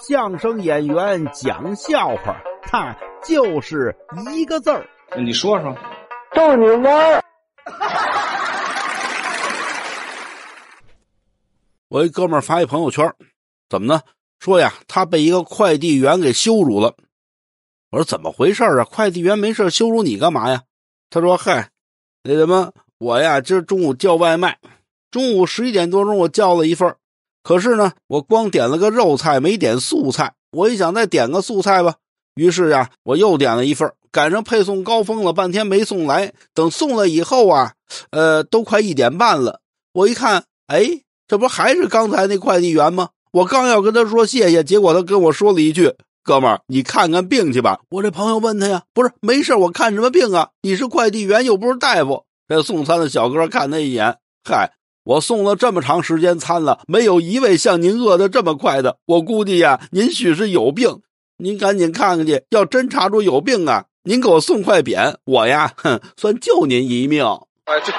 相声演员讲笑话，他就是一个字儿。你说说，逗你玩儿。我一哥们儿发一朋友圈，怎么呢？说呀，他被一个快递员给羞辱了。我说怎么回事啊？快递员没事羞辱你干嘛呀？他说：“嗨，那什么，我呀，今儿中午叫外卖，中午十一点多钟我叫了一份可是呢，我光点了个肉菜，没点素菜。我一想再点个素菜吧，于是呀，我又点了一份赶上配送高峰了，半天没送来。等送了以后啊，呃，都快一点半了。我一看，哎，这不还是刚才那快递员吗？我刚要跟他说谢谢，结果他跟我说了一句。”哥们儿，你看看病去吧。我这朋友问他呀，不是没事，我看什么病啊？你是快递员又不是大夫。这送餐的小哥看他一眼，嗨，我送了这么长时间餐了，没有一位像您饿的这么快的。我估计呀，您许是有病，您赶紧看看去。要真查出有病啊，您给我送块匾，我呀，哼，算救您一命。哎，对。